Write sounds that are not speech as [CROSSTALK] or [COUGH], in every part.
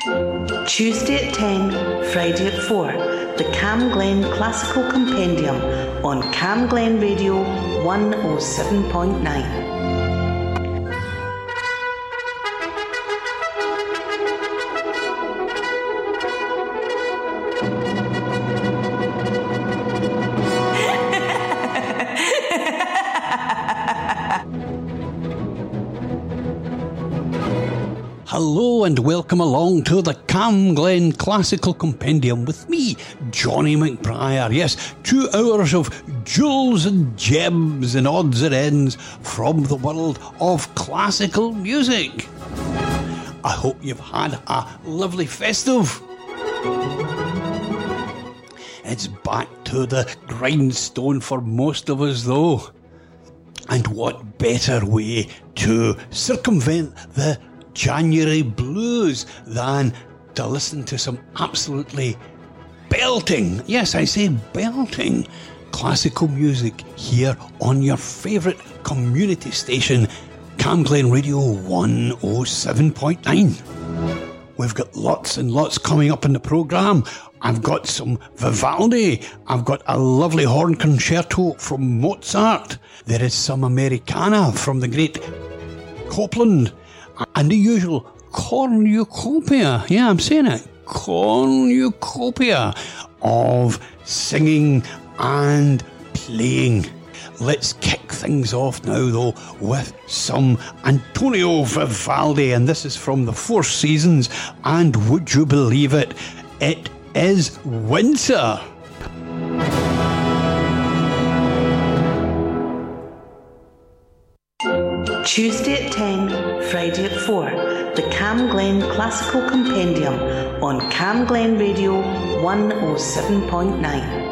Tuesday at 10, Friday at 4, the Cam Glen Classical Compendium on Cam Glen Radio 107.9. And welcome along to the Cam Glen Classical Compendium with me, Johnny McBriar. Yes, two hours of jewels and gems and odds and ends from the world of classical music. I hope you've had a lovely festive. It's back to the grindstone for most of us, though. And what better way to circumvent the January blues than to listen to some absolutely belting, yes, I say belting, classical music here on your favourite community station, Cam Glen Radio 107.9. We've got lots and lots coming up in the programme. I've got some Vivaldi. I've got a lovely horn concerto from Mozart. There is some Americana from the great Copland and the usual cornucopia. Yeah, I'm saying it. Cornucopia of singing and playing. Let's kick things off now, though, with some Antonio Vivaldi, and this is from the Four Seasons. And would you believe it? It is winter. Tuesday at 10, Friday at 4, the Cam Glen Classical Compendium on Cam Glen Radio 107.9.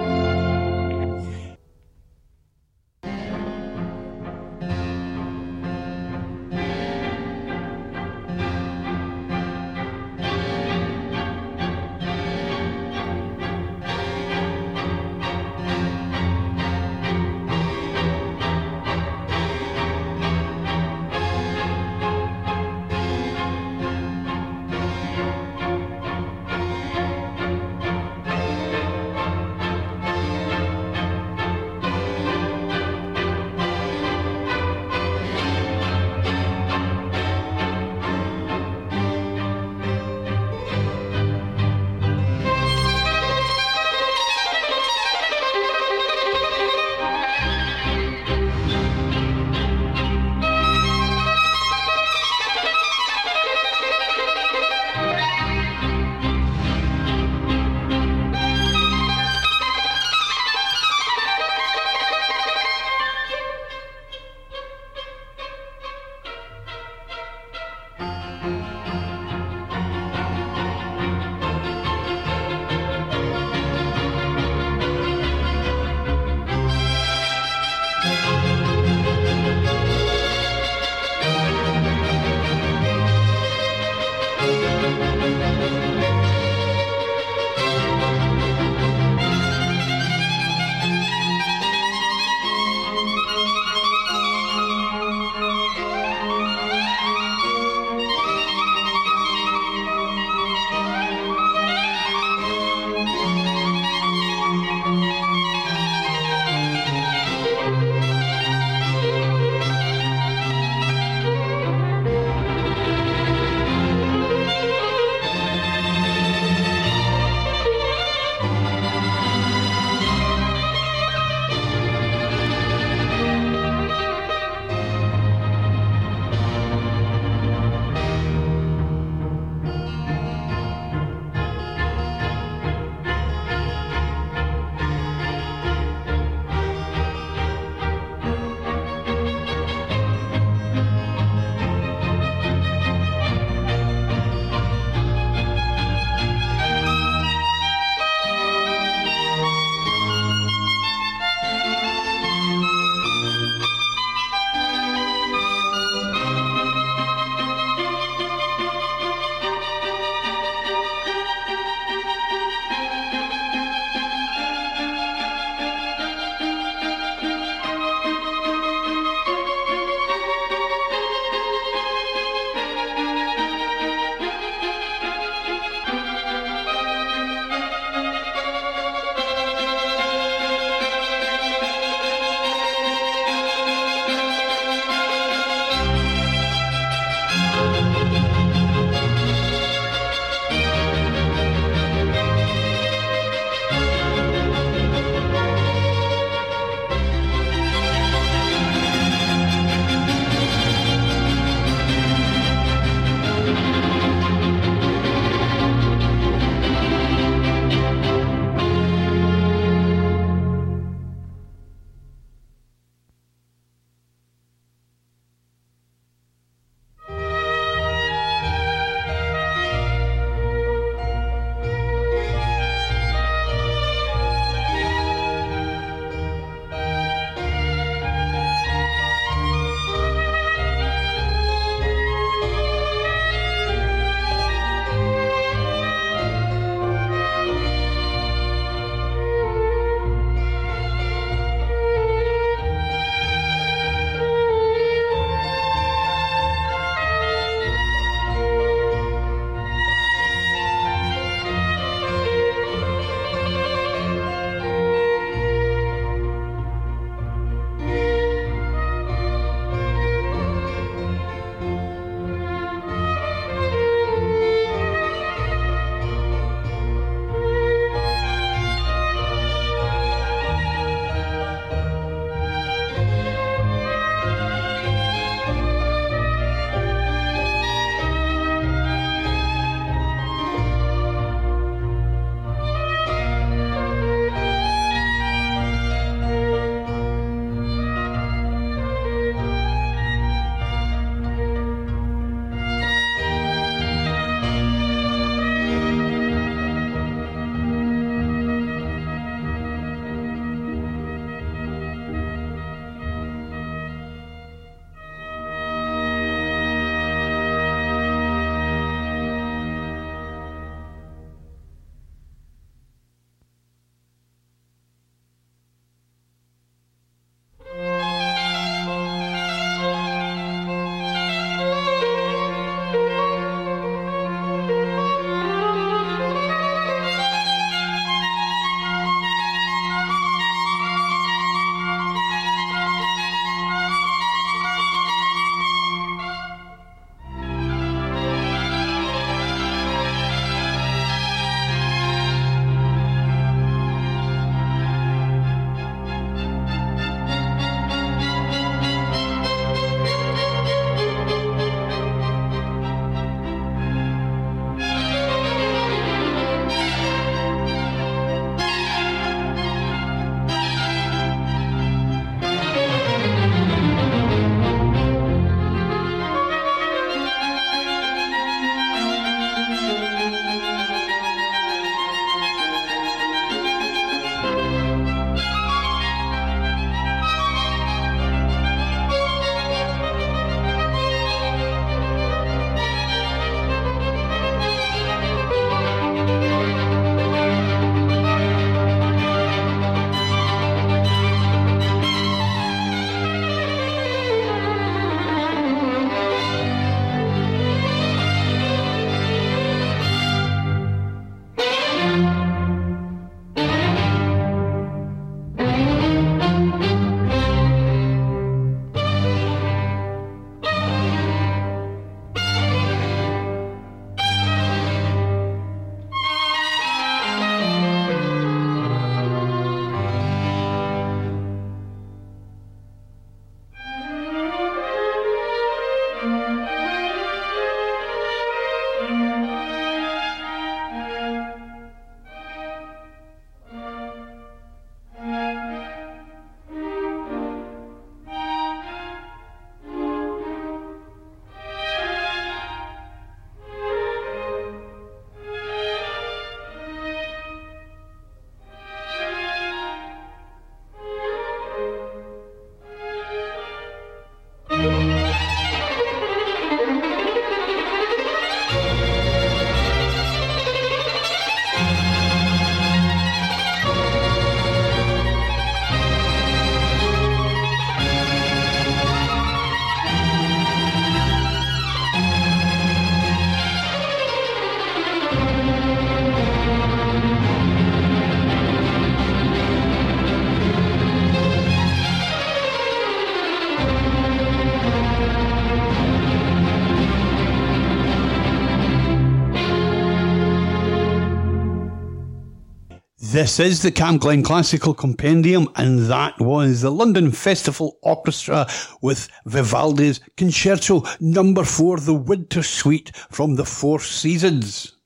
This is the Cam Classical Compendium, and that was the London Festival Orchestra with Vivaldi's Concerto Number Four, the Winter Suite from the Four Seasons.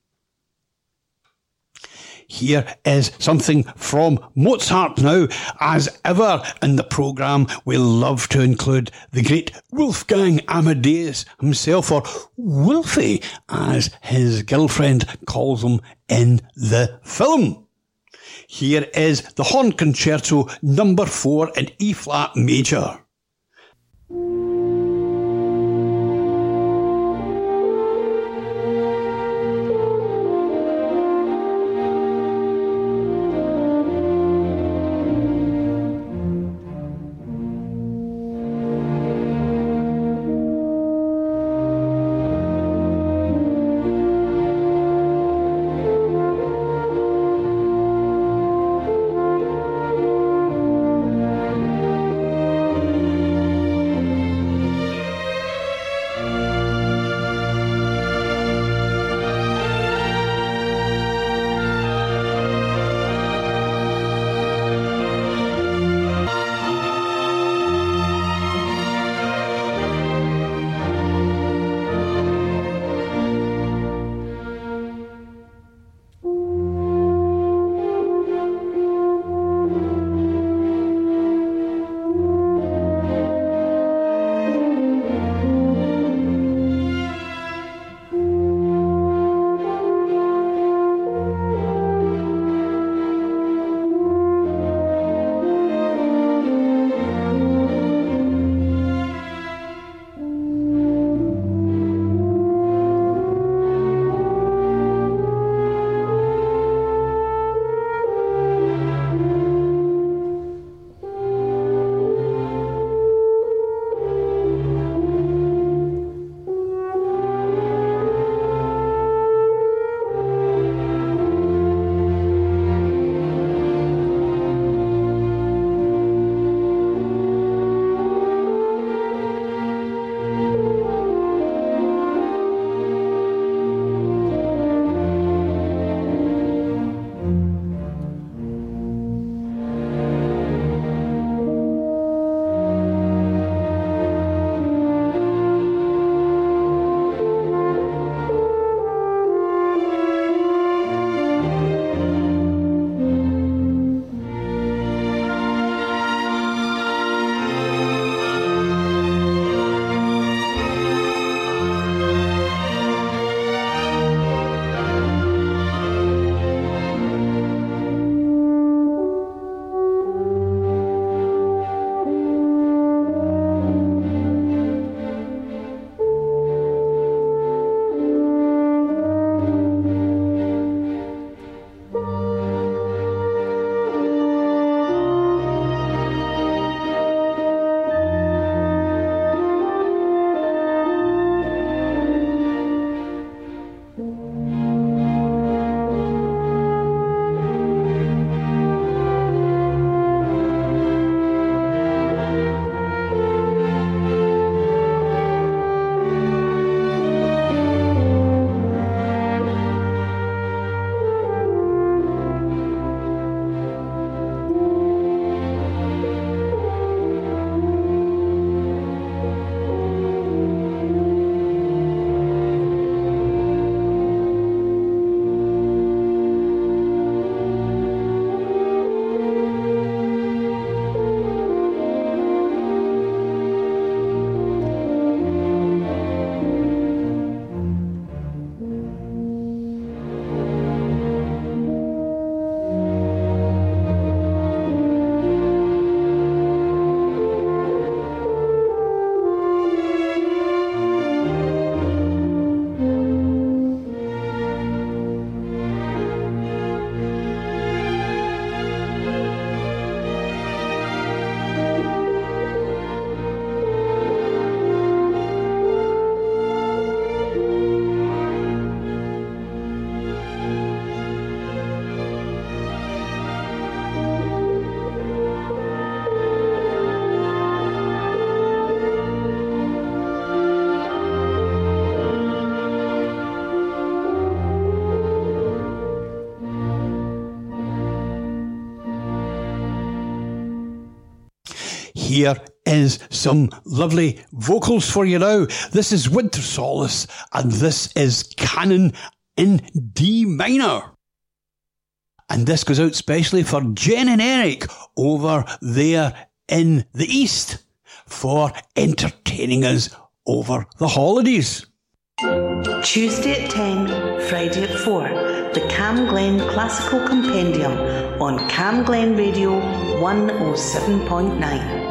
Here is something from Mozart now. As ever in the programme, we love to include the great Wolfgang Amadeus himself, or Wolfie, as his girlfriend calls him in the film. Here is the Horn Concerto number 4 in E flat major. Here is some lovely vocals for you now. This is Winter Solace, and this is Canon in D minor. And this goes out specially for Jen and Eric over there in the East for entertaining us over the holidays. Tuesday at 10, Friday at 4, the Cam Glen Classical Compendium on Cam Glen Radio 107.9.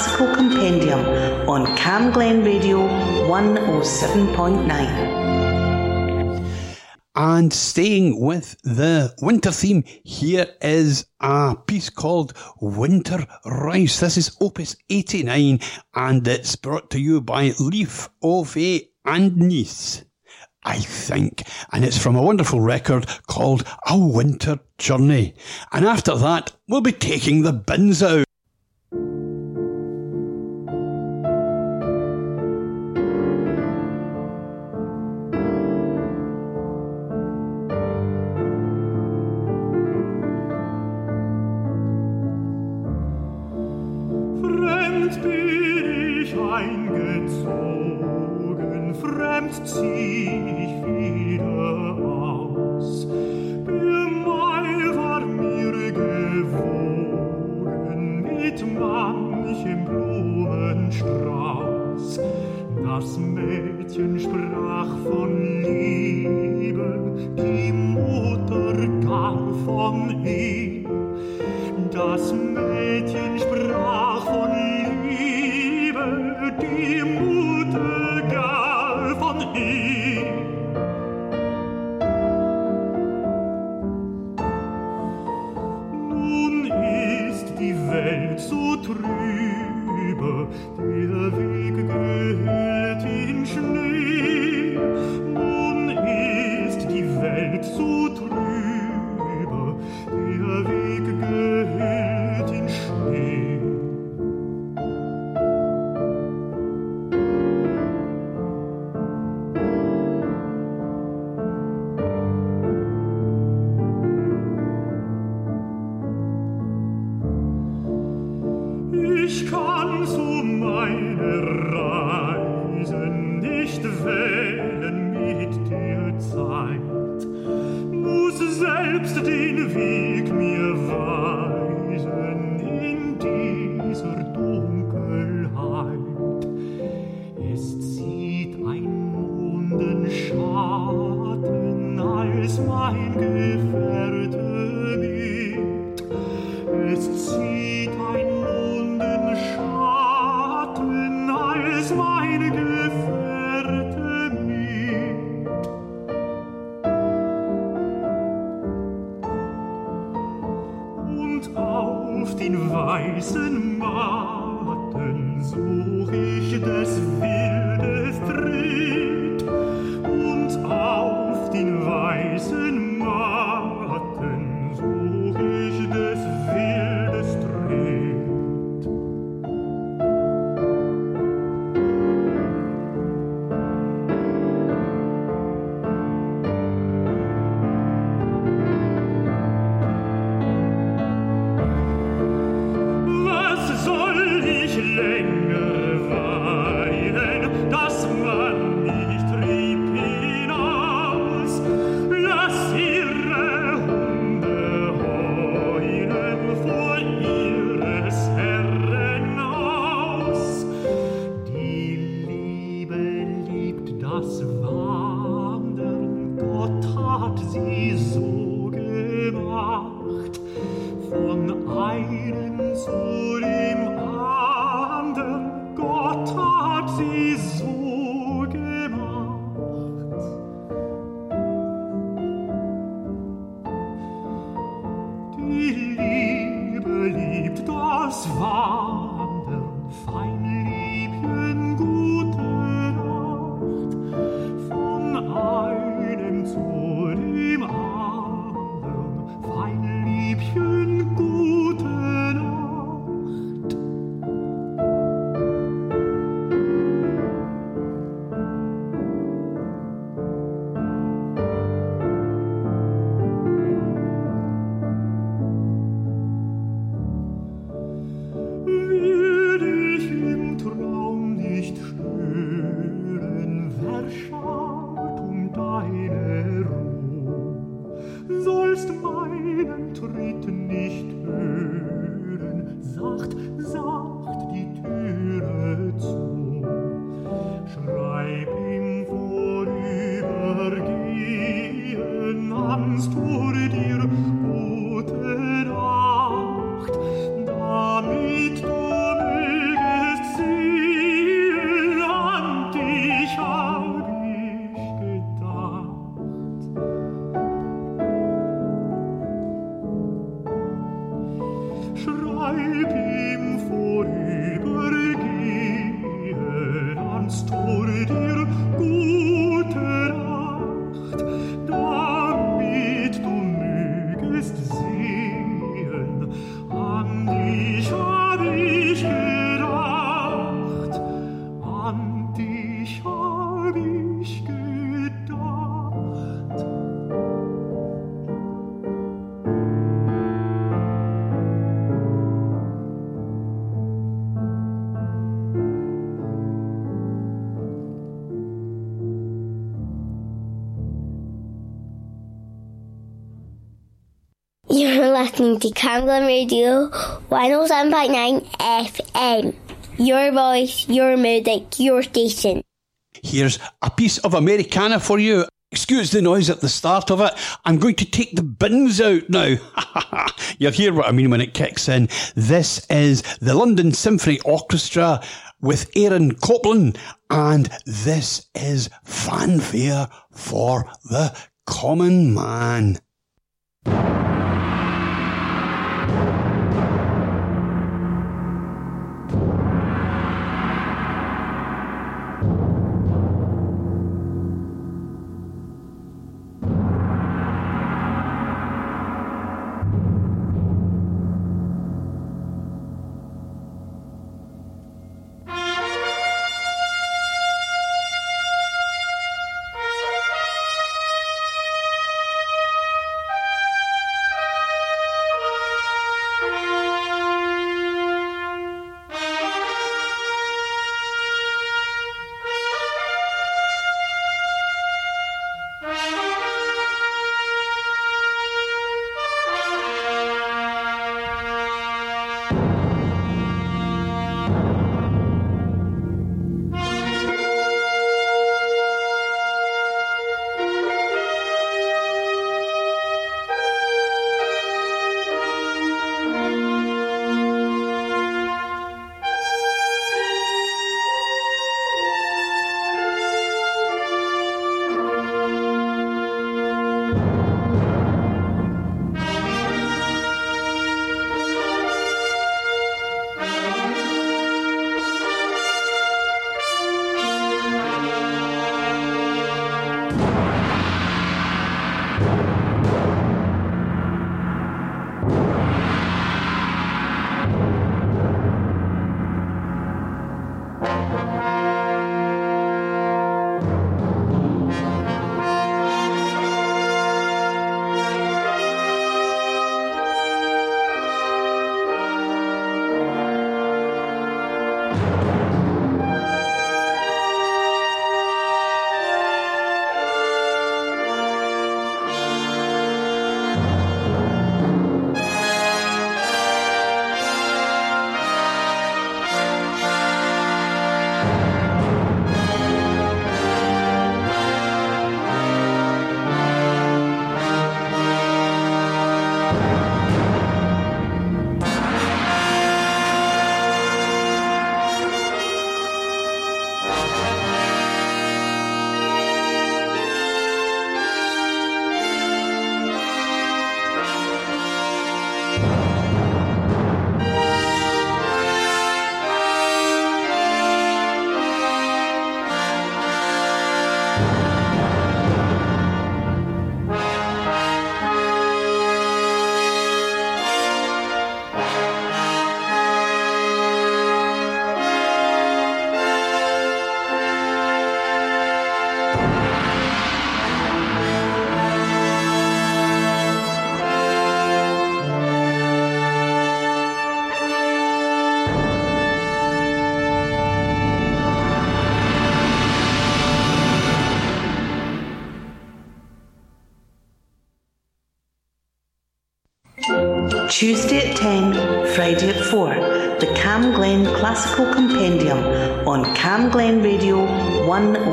Classical Compendium on Cam Glen Radio 107.9. And staying with the winter theme, here is a piece called Winter Rice. This is Opus 89 and it's brought to you by Leaf of A and Nice. I think. And it's from a wonderful record called A Winter Journey. And after that, we'll be taking the bins out. See. dir, der Weg gehüllt in Schnee. To Camglen Radio 107.9 FM. Your voice, your music, your station. Here's a piece of Americana for you. Excuse the noise at the start of it. I'm going to take the bins out now. [LAUGHS] You'll hear what I mean when it kicks in. This is the London Symphony Orchestra with Aaron Copland, and this is fanfare for the common man.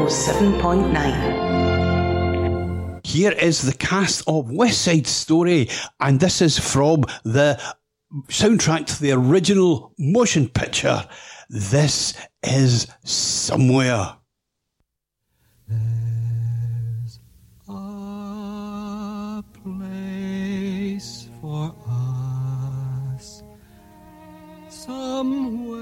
107.9. Here is the cast of West Side Story, and this is from the soundtrack to the original motion picture. This is Somewhere. There's a place for us somewhere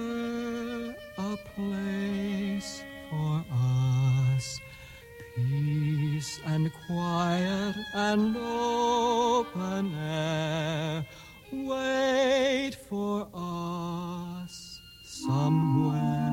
and quiet and open air wait for us somewhere.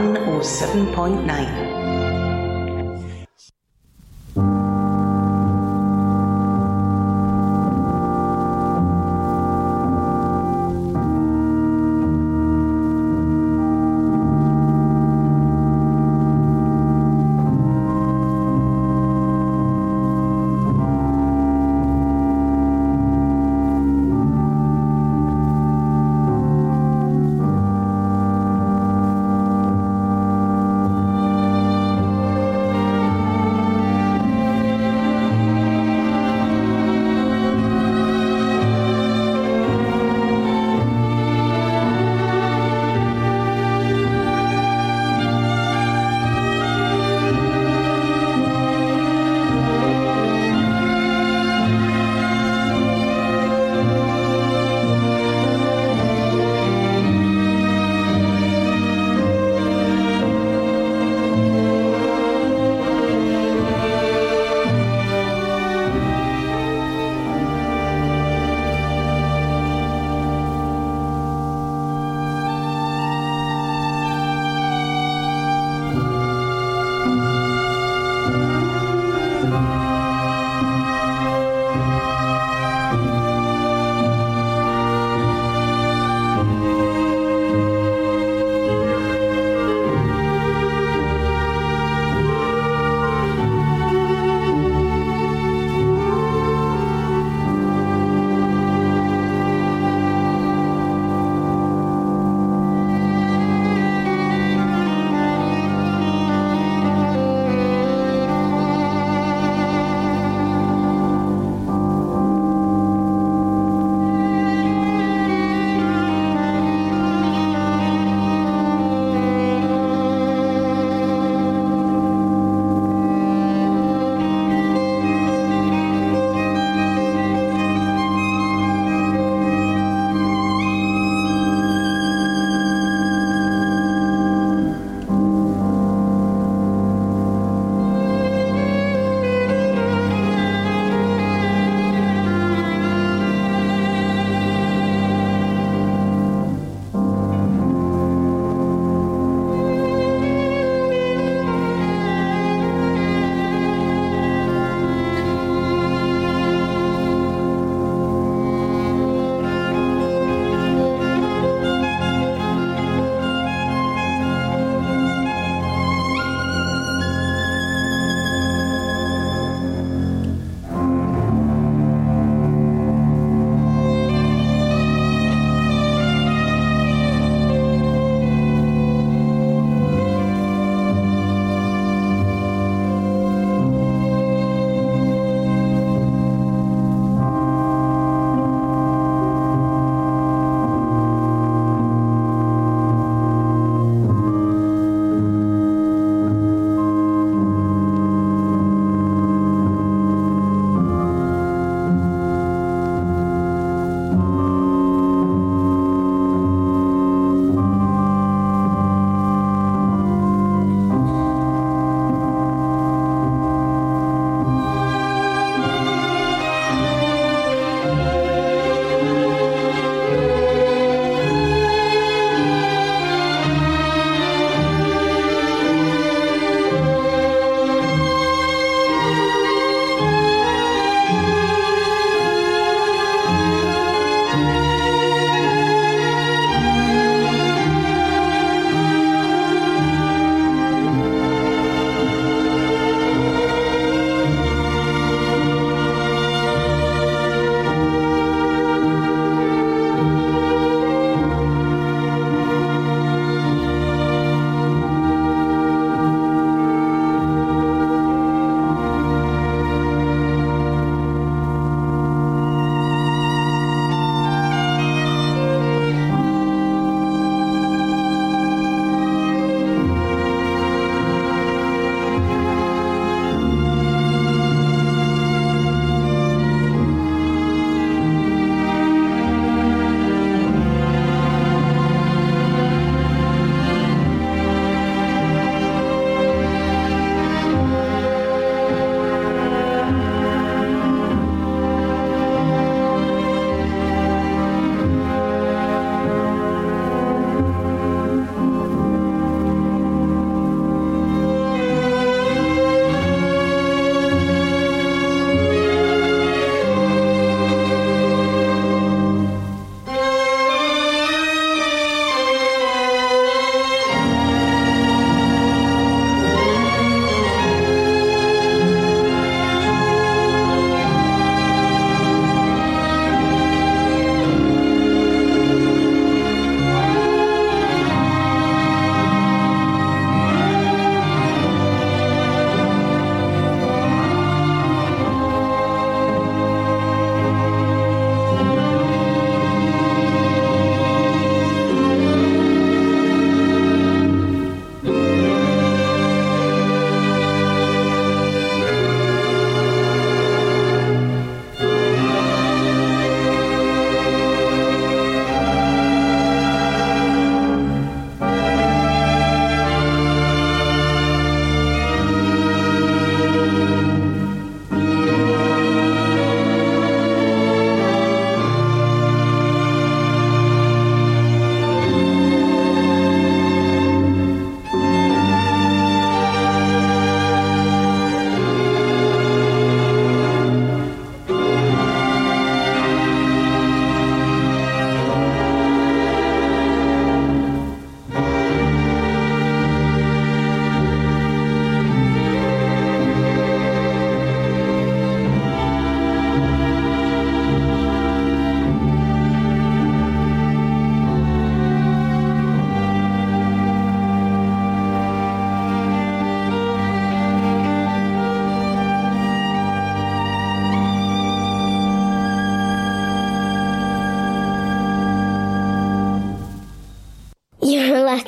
107.9.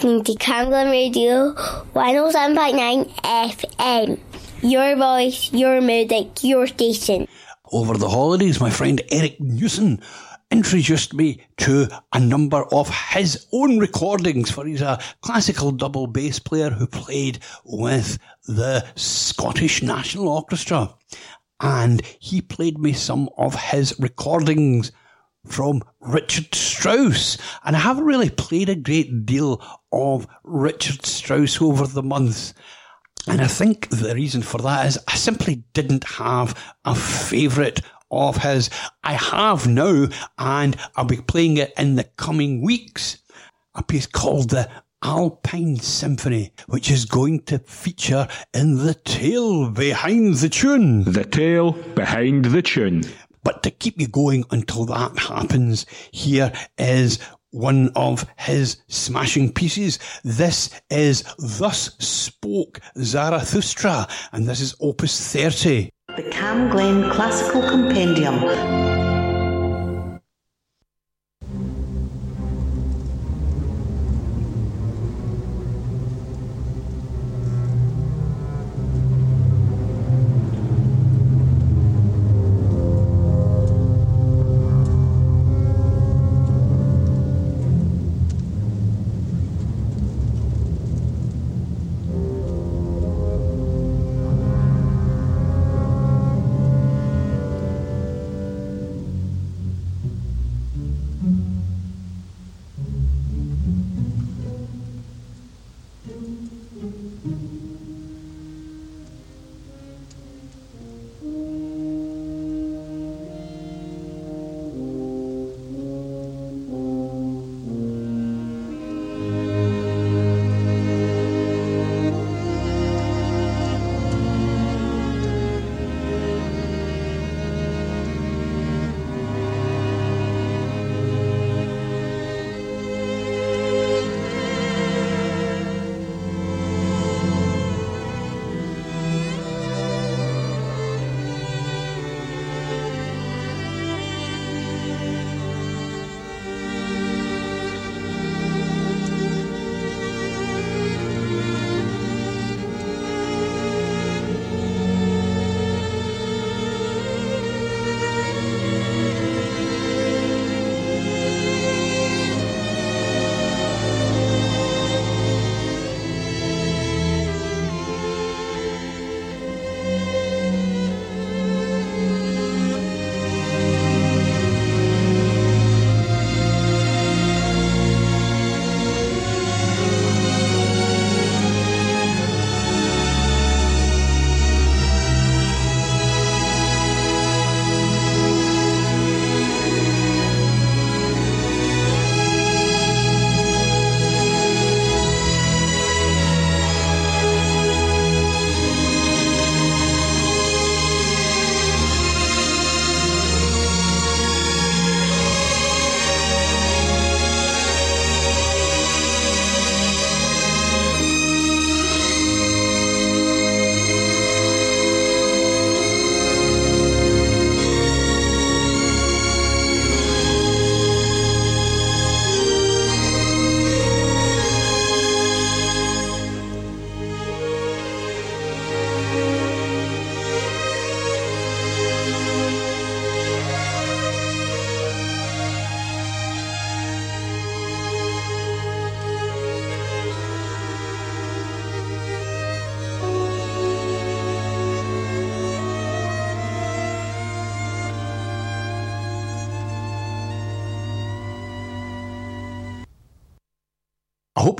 listening to CamGlen Radio 107.9 FM. Your voice, your music, your station. Over the holidays, my friend Eric Newson introduced me to a number of his own recordings for he's a classical double bass player who played with the Scottish National Orchestra. And he played me some of his recordings from Richard Strauss. And I haven't really played a great deal of Richard Strauss over the months. And I think the reason for that is I simply didn't have a favourite of his. I have now, and I'll be playing it in the coming weeks. A piece called the Alpine Symphony, which is going to feature in the tale behind the tune. The tale behind the tune. But to keep you going until that happens, here is one of his smashing pieces. This is Thus Spoke Zarathustra, and this is Opus 30. The Cam Glen Classical Compendium.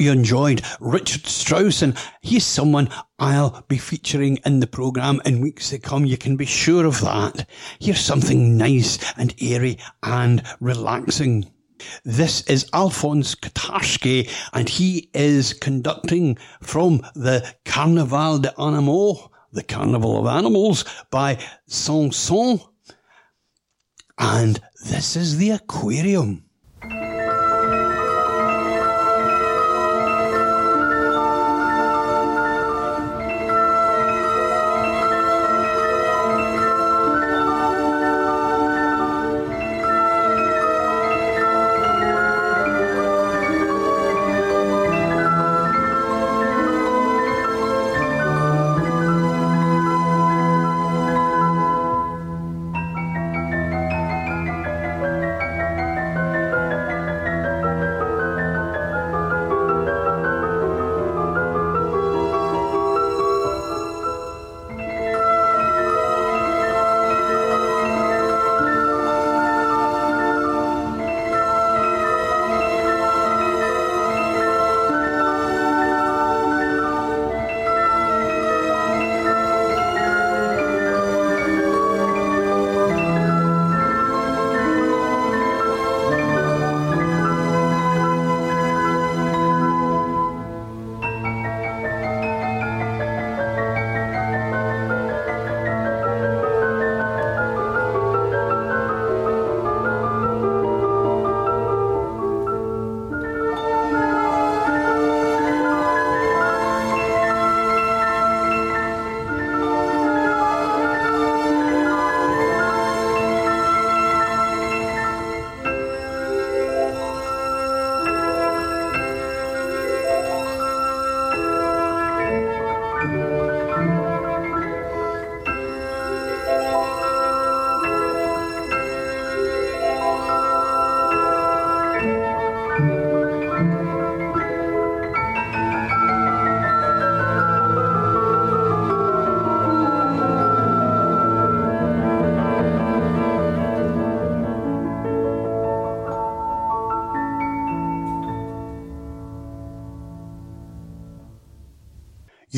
You enjoyed Richard Strauss, and he's someone I'll be featuring in the programme in weeks to come. You can be sure of that. Here's something nice and airy and relaxing. This is Alphonse Katarsky, and he is conducting from the Carnaval des Animaux, the Carnival of Animals, by Saint-Saëns. And this is the aquarium.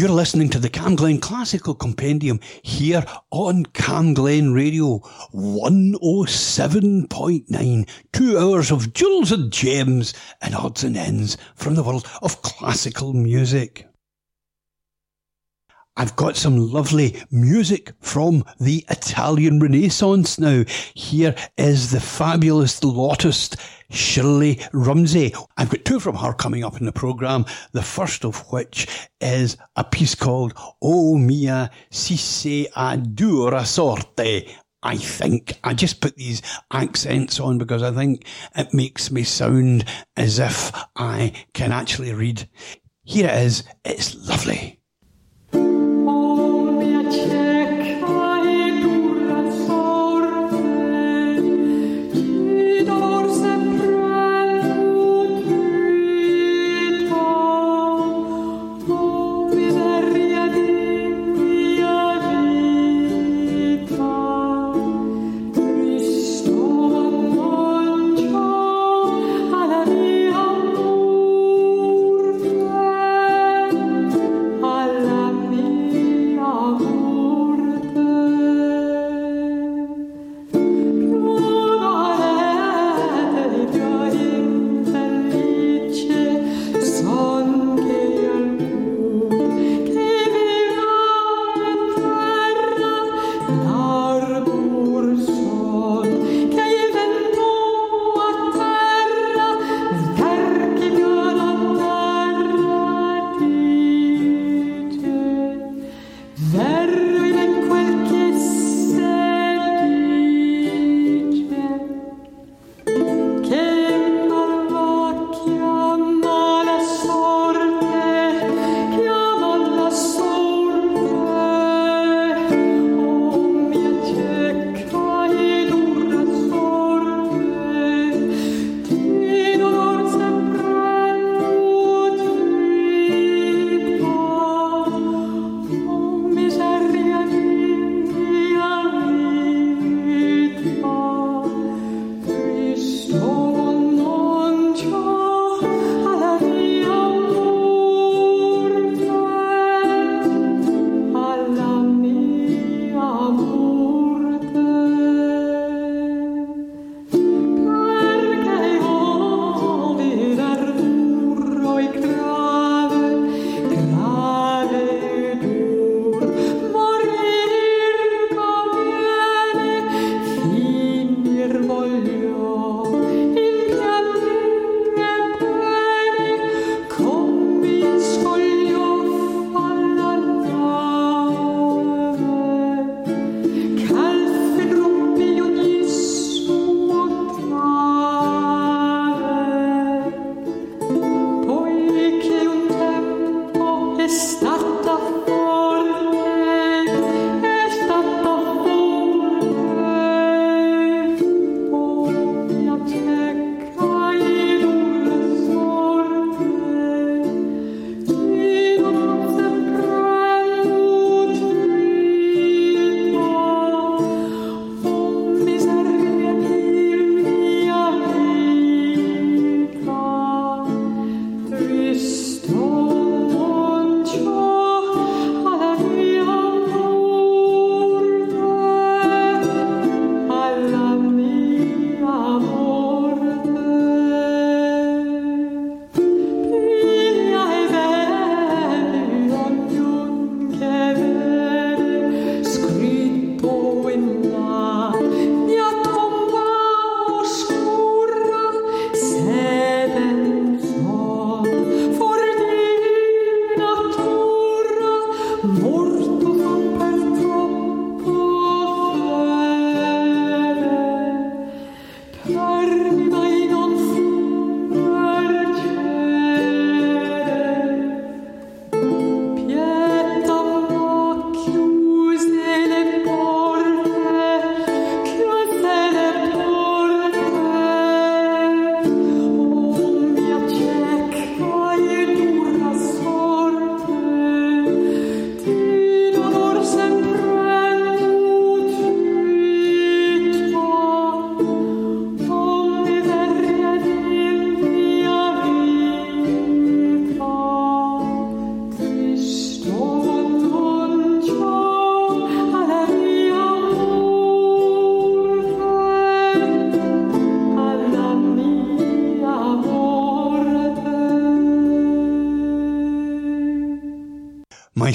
You're listening to the Cam Glen Classical Compendium here on Cam Glen Radio 107.9. Two hours of jewels and gems and odds and ends from the world of classical music. I've got some lovely music from the Italian Renaissance now. Here is the fabulous lutist Shirley Rumsey. I've got two from her coming up in the programme, the first of which is a piece called O mia si a dura sorte. I think I just put these accents on because I think it makes me sound as if I can actually read. Here it is. It's lovely.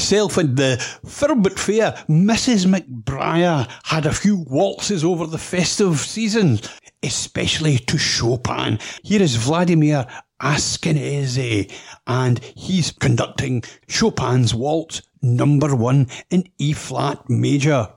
Myself and the Firbit Fair, Mrs. McBriar, had a few waltzes over the festive season, especially to Chopin. Here is Vladimir Ashkenazy, and he's conducting Chopin's Waltz number one in E flat major.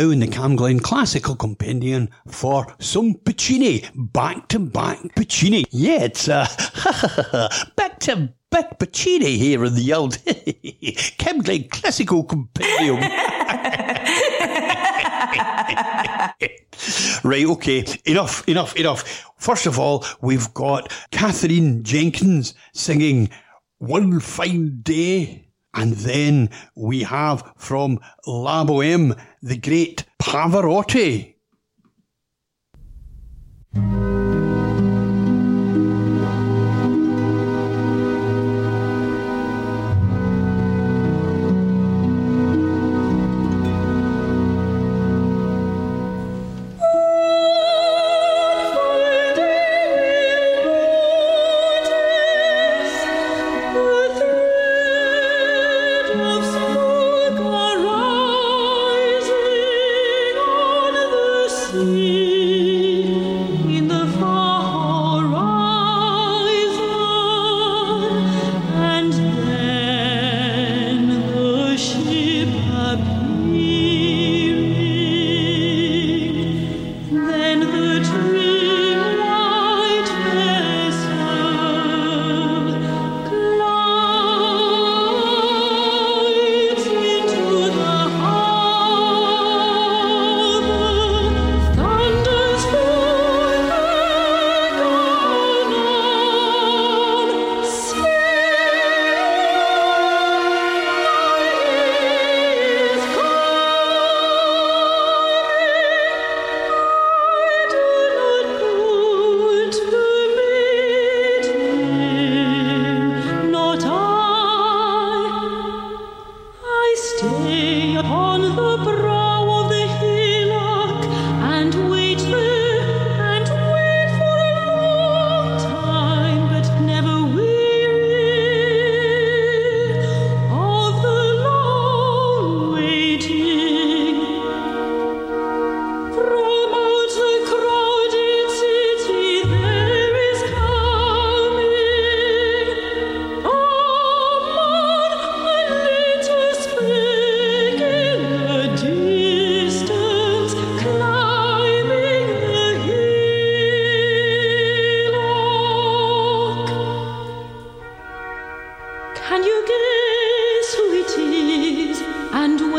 Now in the Cam Classical Compendium for some Puccini. Back to back Puccini. Yeah, it's uh, [LAUGHS] back to back Puccini here in the old [LAUGHS] Cam Classical Compendium. [LAUGHS] right, okay, enough, enough, enough. First of all, we've got Katherine Jenkins singing One Fine Day. And then we have from La Boheme, the great Pavarotti.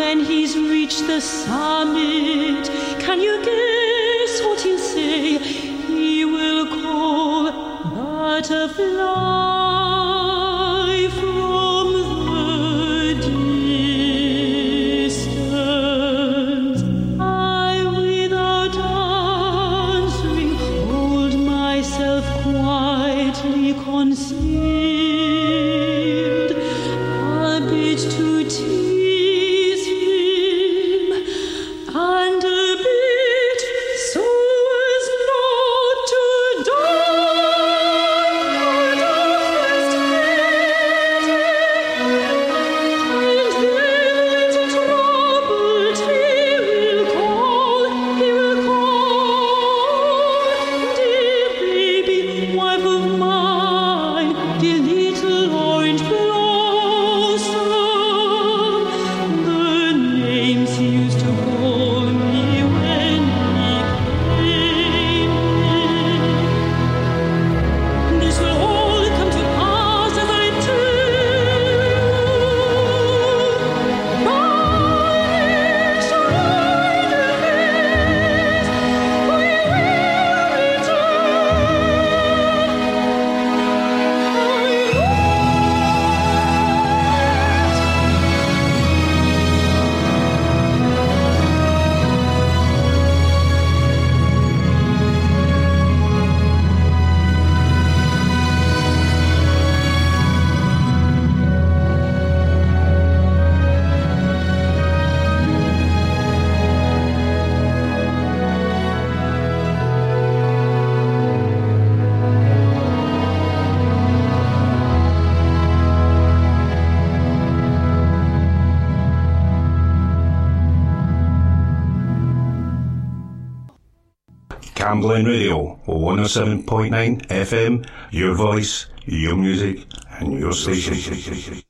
When he's reached the summit, can you guess what he'll say? He will call butterfly Radio, 107.9 FM, your voice, your music, and your station.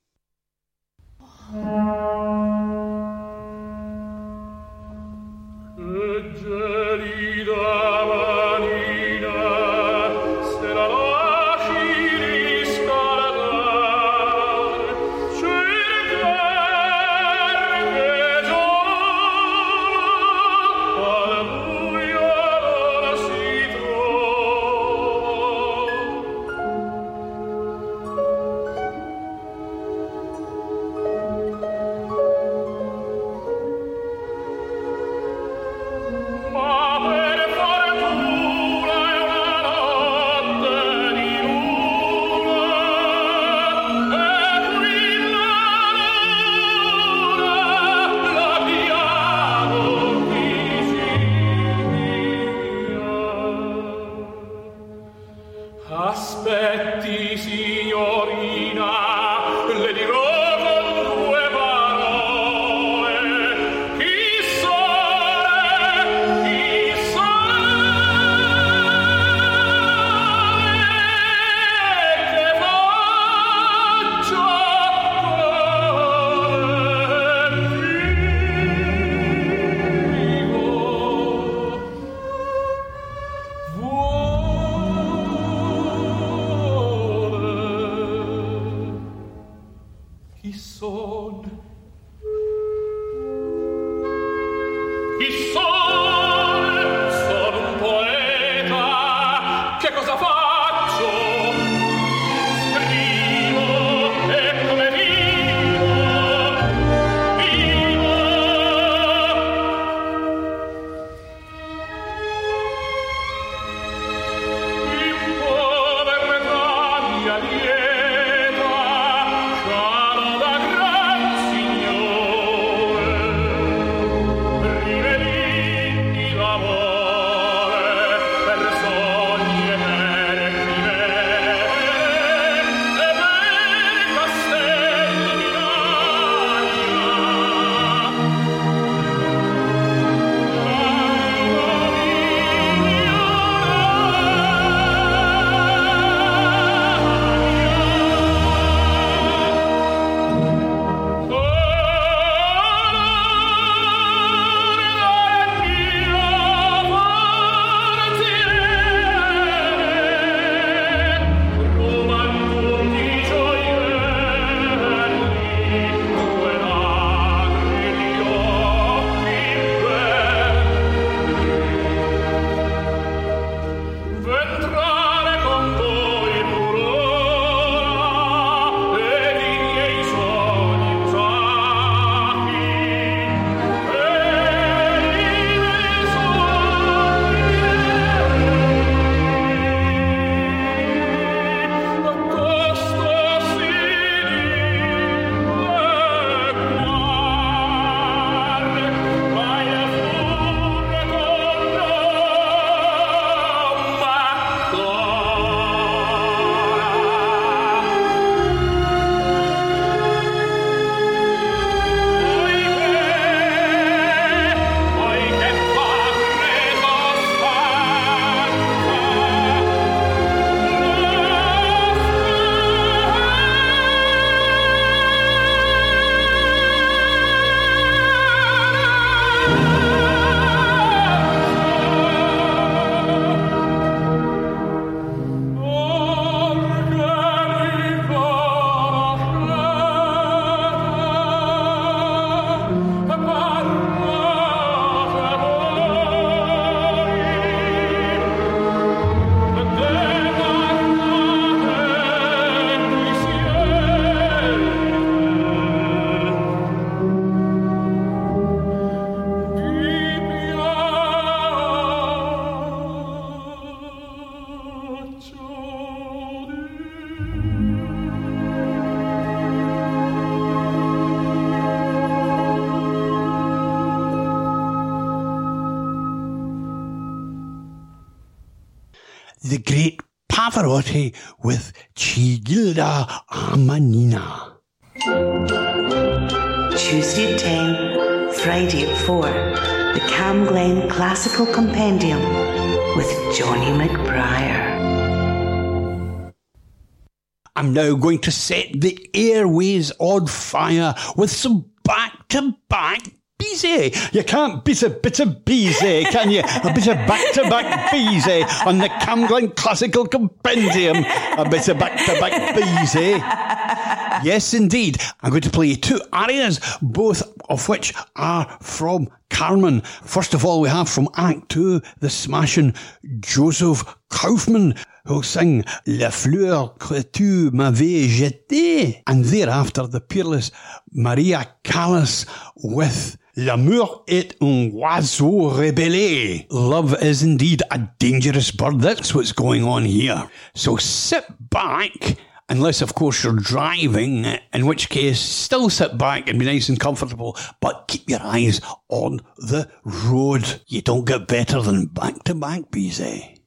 Il sole, With Chigilda Amanina. Tuesday at 10, Friday at 4, the CamGlen Classical Compendium with Johnny McBriar. I'm now going to set the airways on fire with some back to back Bizet. You can't beat a bit of Bizet, can you? A bit of back to back Bizet on the CamGlen Classical Compendium. A bit of back to back Bizet. Eh? Yes, indeed. I'm going to play you two arias, both of which are from Carmen. First of all, we have from Act Two, the smashing Joseph Kaufmann, who'll sing La fleur que tu m'avais jetée. And thereafter, the peerless Maria Callas with L'amour est un oiseau rebelle. Love is indeed a dangerous bird. That's what's going on here. So sit back Unless, of course, you're driving, in which case, still sit back and be nice and comfortable, but keep your eyes on the road. You don't get better than back to back, Bizet.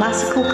classical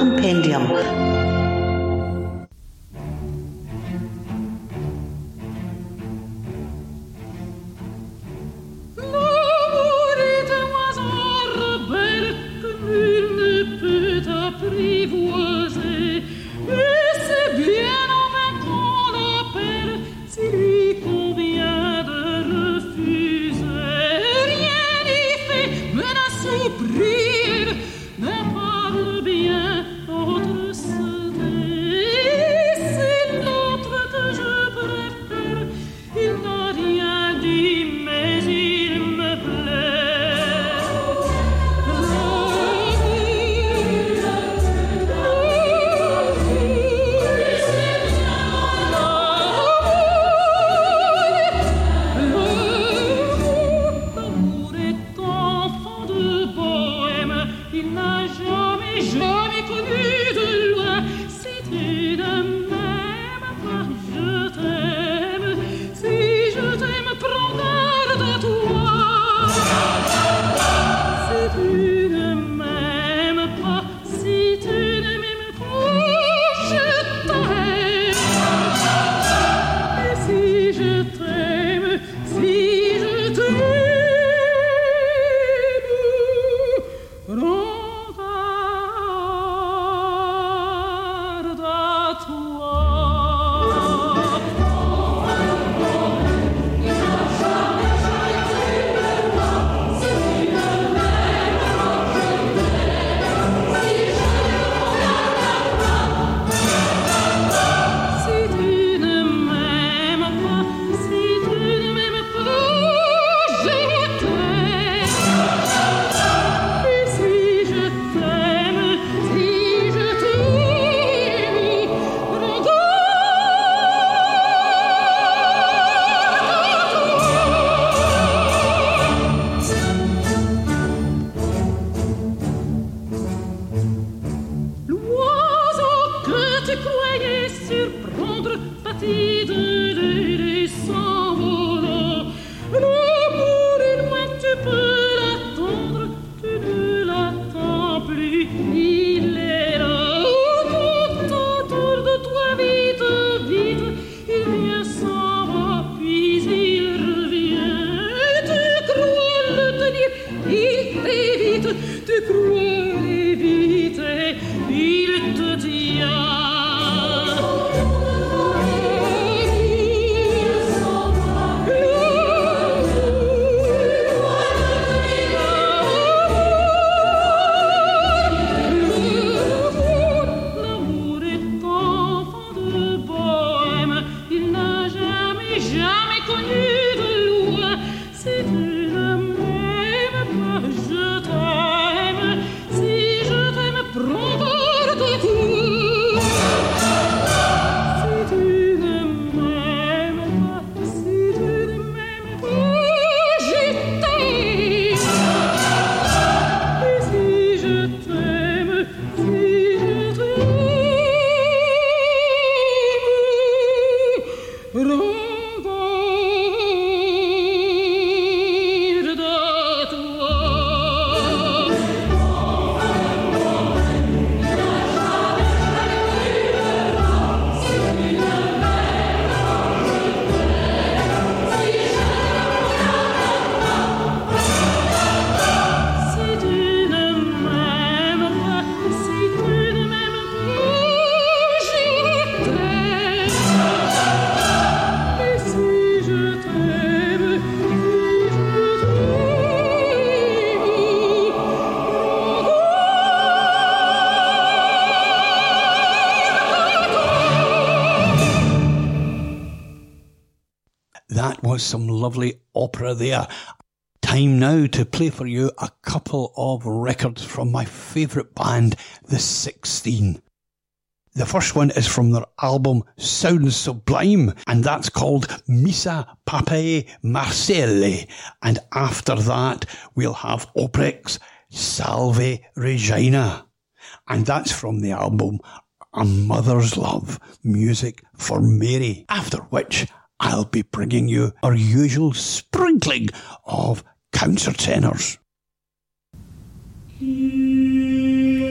de cruele vite, il lovely opera there. Time now to play for you a couple of records from my favourite band, The 16. The first one is from their album Sounds Sublime, and that's called Missa Papae Marcelli. And after that, we'll have Oprex Salve Regina. And that's from the album A Mother's Love, Music for Mary. After which, I'll be bringing you our usual sprinkling of countertenors. Mm.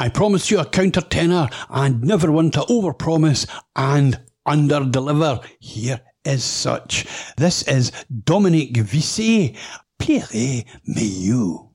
I promise you a counter tenor and never one to overpromise and underdeliver. Here is such. This is Dominique Visse. Pere Meillou.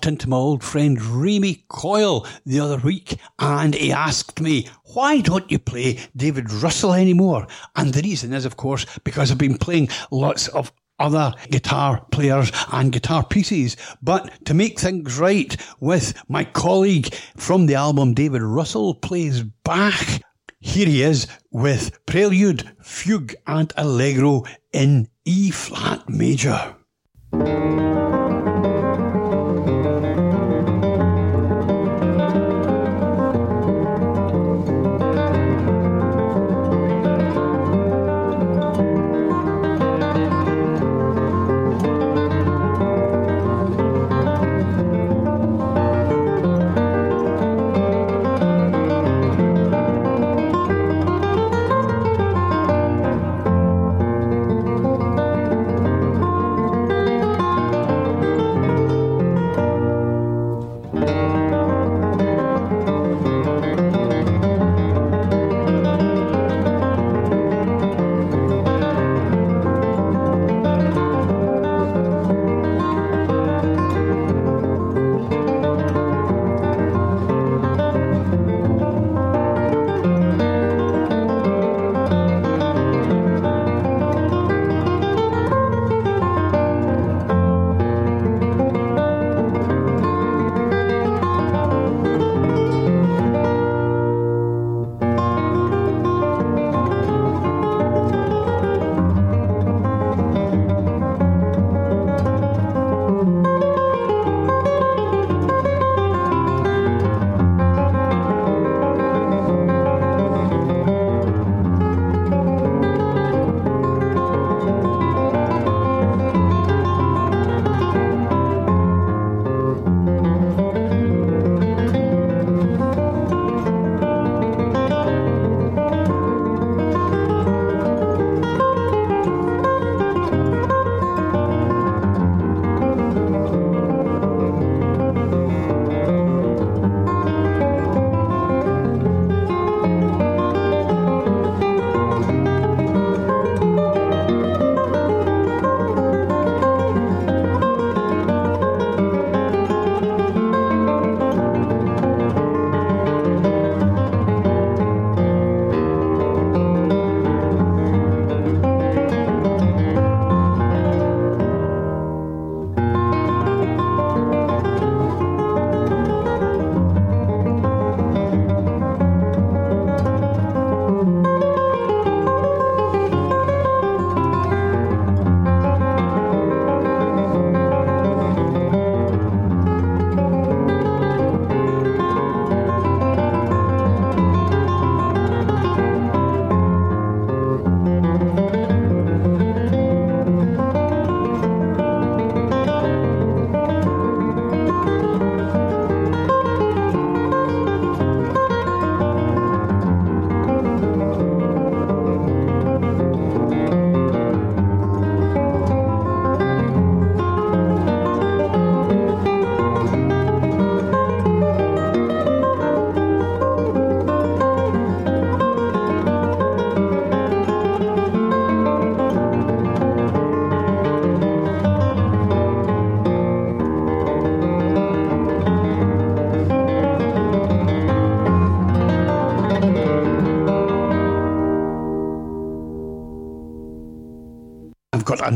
Bumped into my old friend Remy Coyle the other week and he asked me, why don't you play David Russell anymore? And the reason is, of course, because I've been playing lots of other guitar players and guitar pieces. But to make things right with my colleague from the album, David Russell plays Bach. Here he is with Prelude, Fugue and Allegro in E flat major.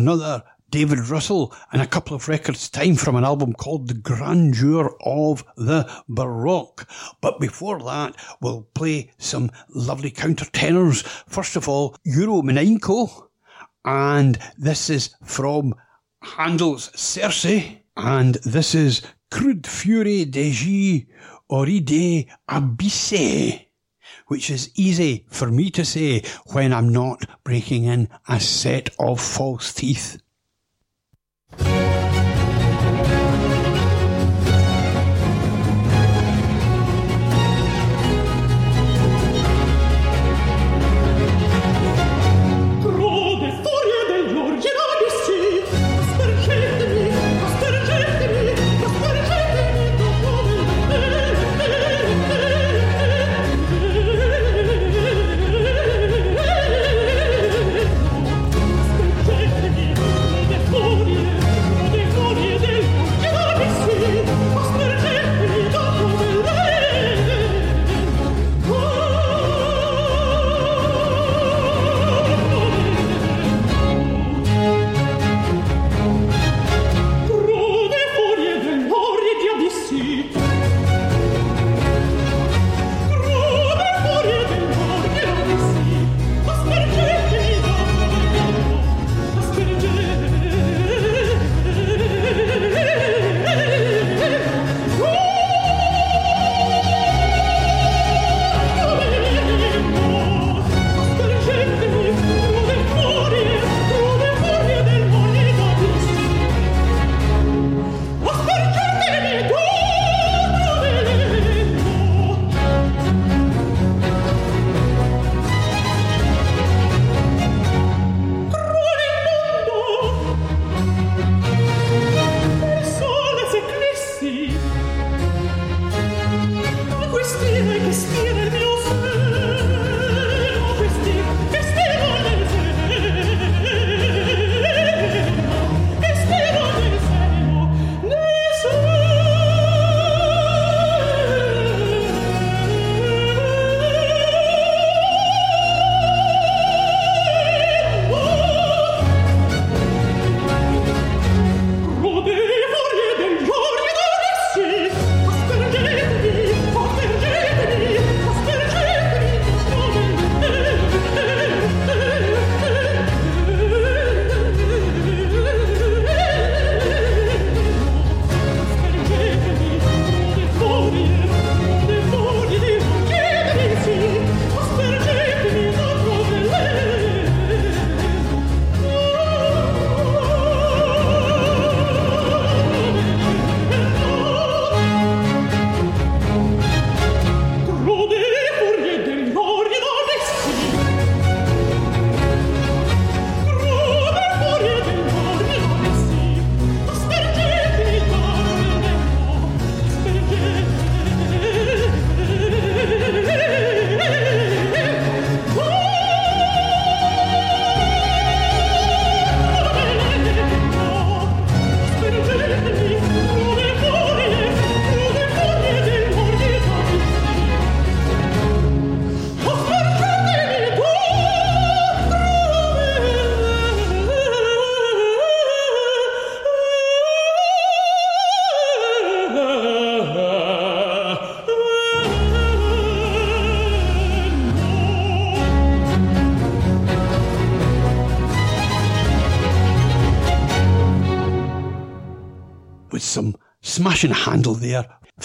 Another David Russell and a couple of records time from an album called The Grandeur of the Baroque. But before that, we'll play some lovely countertenors. First of all, Yuri Minenko, and this is from Handel's Serse, and this is Crude Fury Degi Oride Abysse which is easy for me to say when I'm not breaking in a set of false teeth.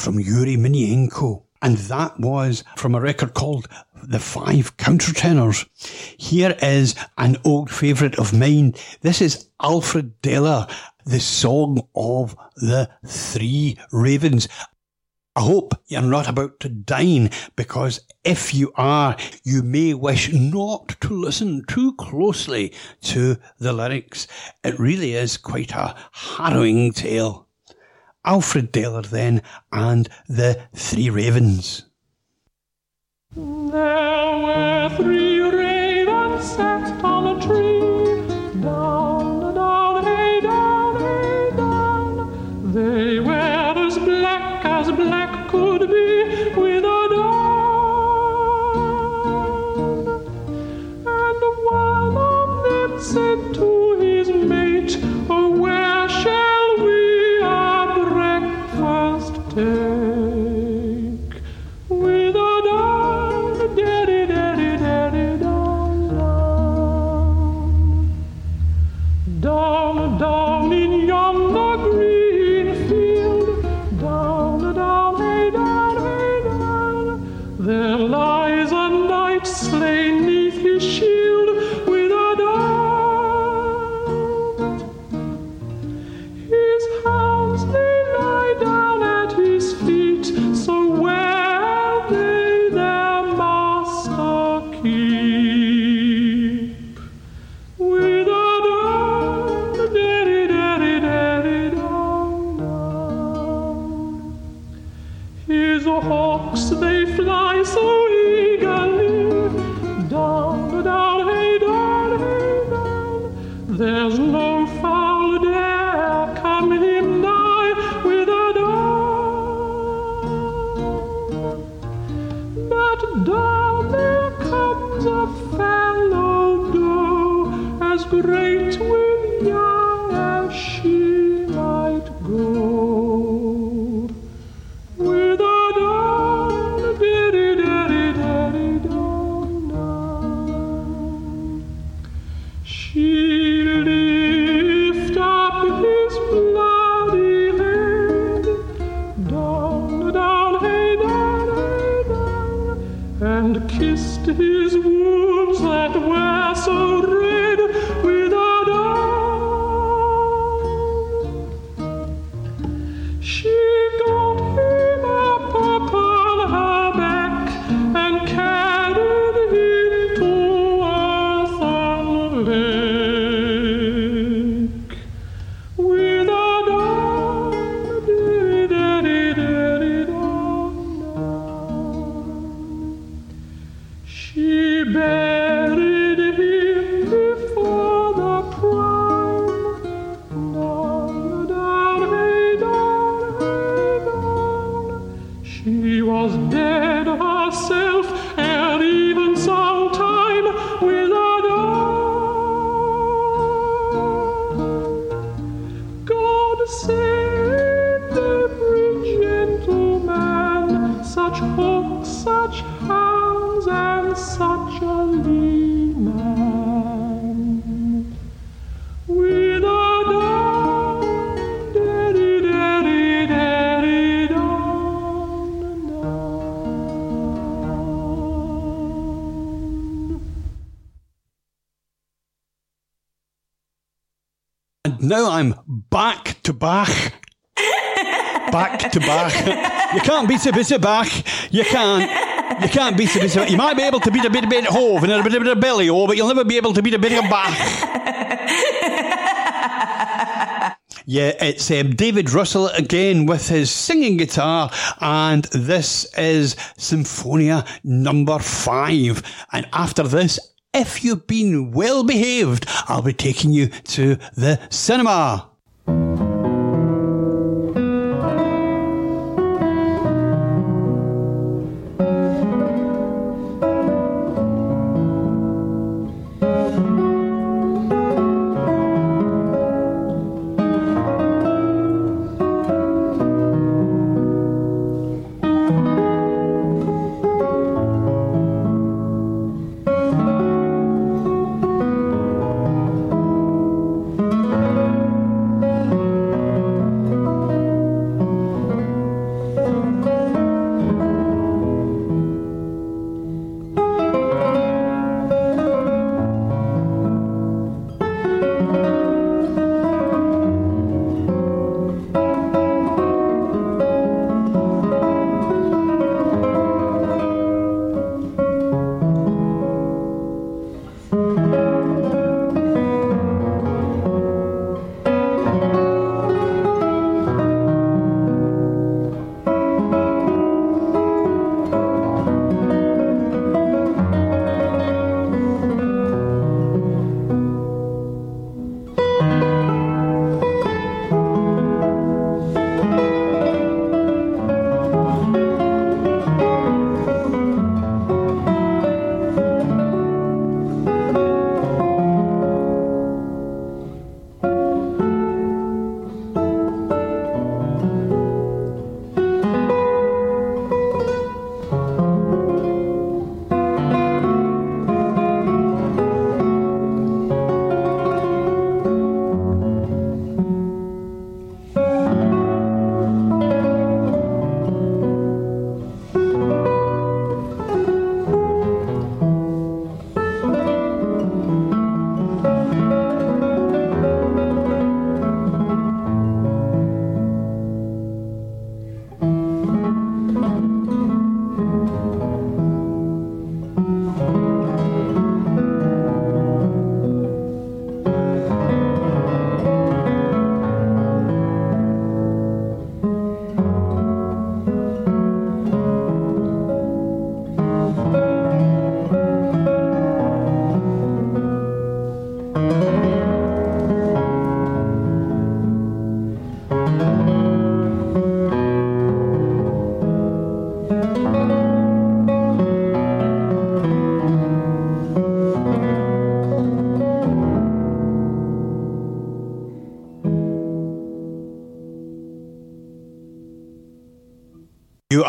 from Yuri Minenko. And that was from a record called The Five Countertenors. Here is an old favourite of mine. This is Alfred Deller, the song of the three ravens. I hope you're not about to dine because if you are, you may wish not to listen too closely to the lyrics. It really is quite a harrowing tale. Alfred Deller then and the Three Ravens. There were three ravens sat on a tree down Bach. back to Bach. You can't beat a bit of Bach. You can't. You can't beat a bit of You might be able to beat a bit of Hove and a bit of Belly, oh, but you'll never be able to beat a bit of Bach. Yeah, it's um, David Russell again with his singing guitar, and this is Symphonia number five. And after this, if you've been well behaved, I'll be taking you to the cinema.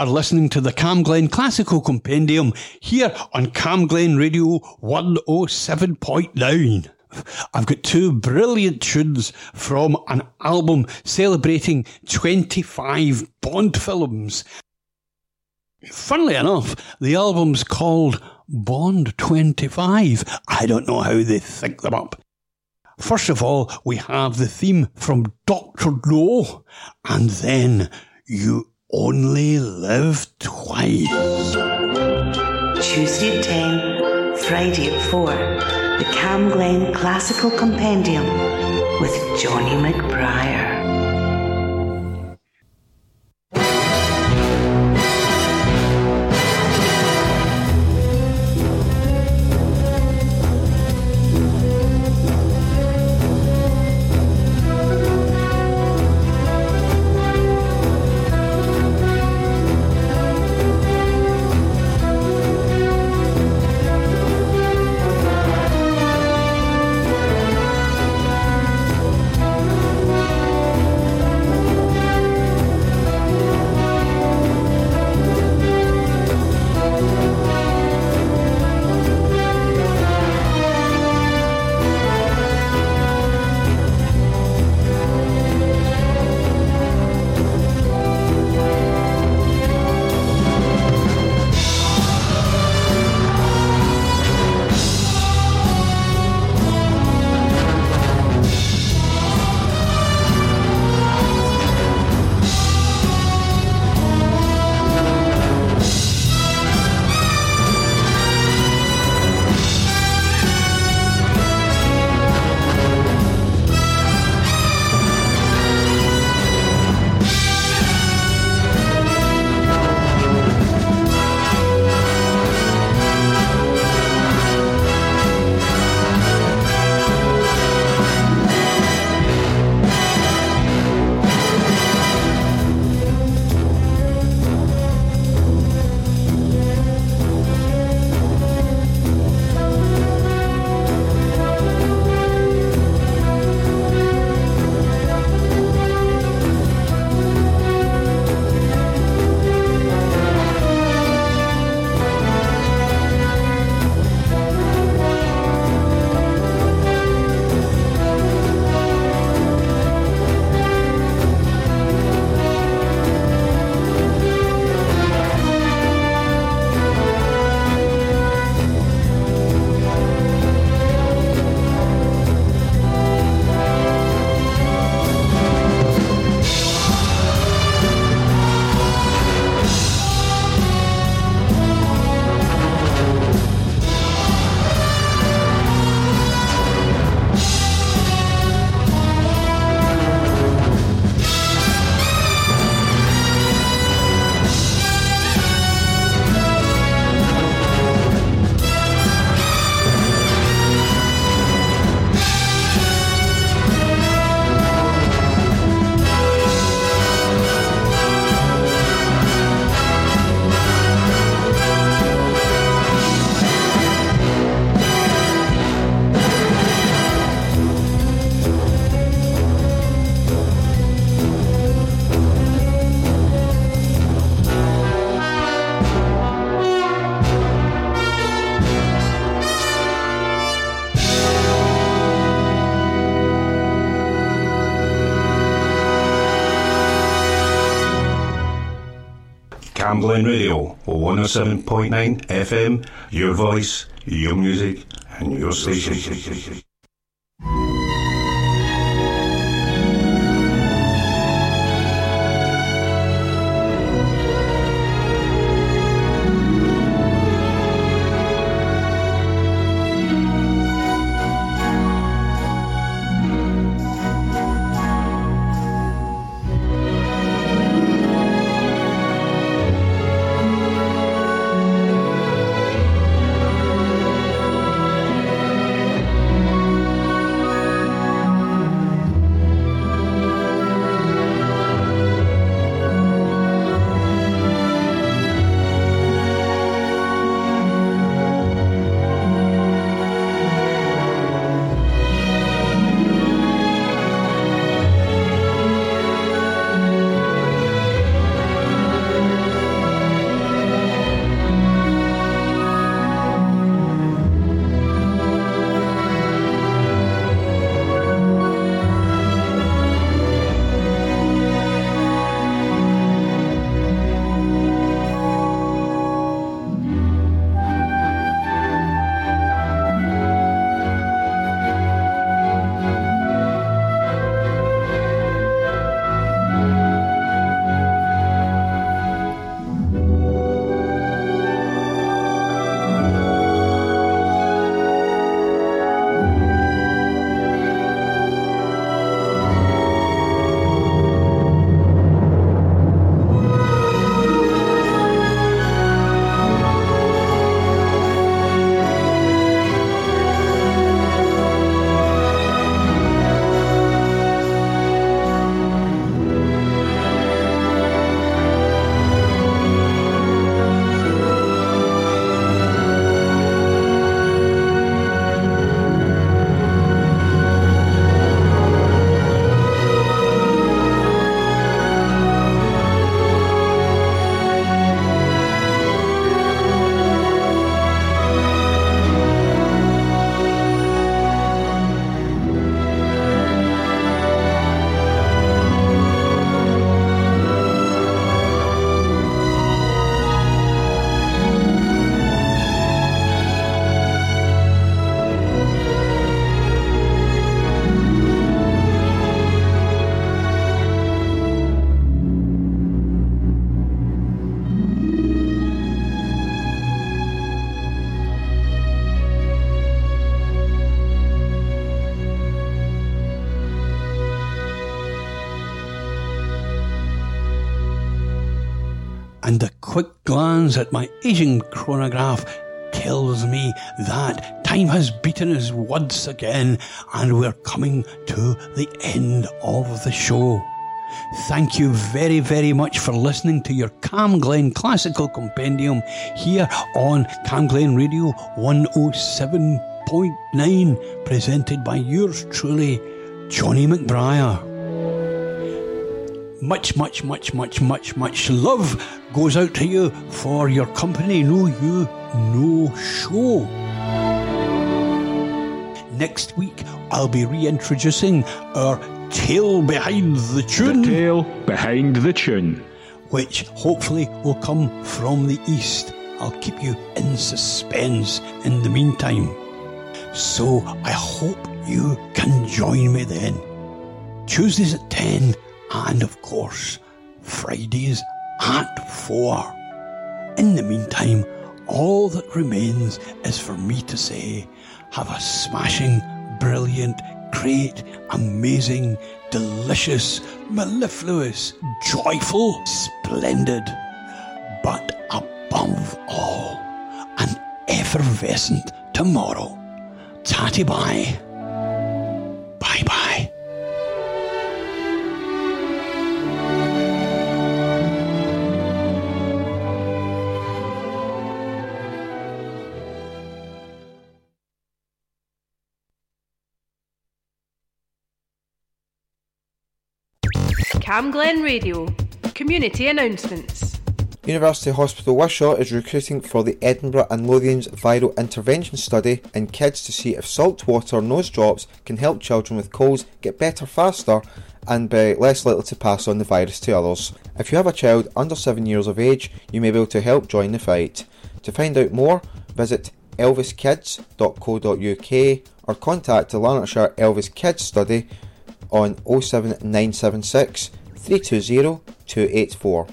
Are listening to the CamGlen Classical Compendium here on CamGlen Radio 107.9. I've got two brilliant tunes from an album celebrating 25 Bond films. Funnily enough, the album's called Bond 25. I don't know how they think them up. First of all, we have the theme from Doctor No, and then You Only Live Twice. Tuesday at 10, Friday at 4. The Cam Glen Classical Compendium with Johnny McBriar. CamGlen Radio, 107.9 FM, your voice, your music, and your station. And a quick glance at my aging chronograph tells me that time has beaten us once again and we're coming to the end of the show. Thank you very, very much for listening to your CamGlen Classical Compendium here on CamGlen Radio 107.9, presented by yours truly, Johnny McBriar. Much, much, much, much, much, much love goes out to you for your company. No you, no show. Next week, I'll be reintroducing our Tale Behind the Tune. The tale behind the tune. Which hopefully will come from the East. I'll keep you in suspense in the meantime. So I hope you can join me then. Tuesdays at 10 and of course Fridays at 4. In the meantime, all that remains is for me to say, have a smashing, brilliant, great, amazing, delicious, mellifluous, joyful, splendid, but above all, an effervescent tomorrow. Tatty bye. Bye CamGlen Radio. Community announcements. University Hospital Wishaw is recruiting for the Edinburgh and Lothians Viral Intervention Study in kids to see if salt water nose drops can help children with colds get better faster and be less likely to pass on the virus to others. If you have a child under 7 years of age, you may be able to help join the fight. To find out more, visit elviskids.co.uk or contact the Lanarkshire Elvis Kids Study on 07976 320 284.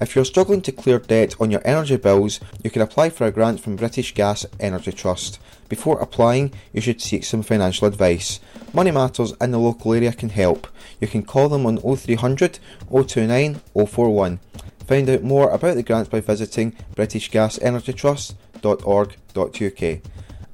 If you're struggling to clear debt on your energy bills, you can apply for a grant from British Gas Energy Trust. Before applying, you should seek some financial advice. Money Matters in the local area can help. You can call them on 0300 029 041. Find out more about the grants by visiting britishgasenergytrust.org.uk.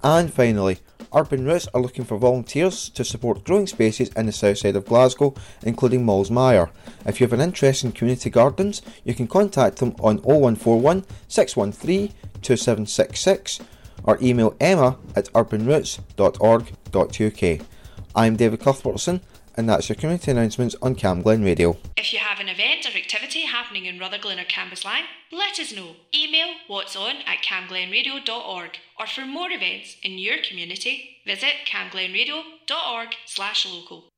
And finally, Urban Roots are looking for volunteers to support growing spaces in the south side of Glasgow, including Malls Mire. If you have an interest in community gardens, you can contact them on 0141 613 2766 or email emma at urbanroots.org.uk. I'm David Cuthbertson, and that's your community announcements on CamGlen Radio. If you have an event or activity happening in Rutherglen or Cambuslang, let us know. Email what's on at camglenradio.org or for more events in your community, visit camglenradio.org slash local.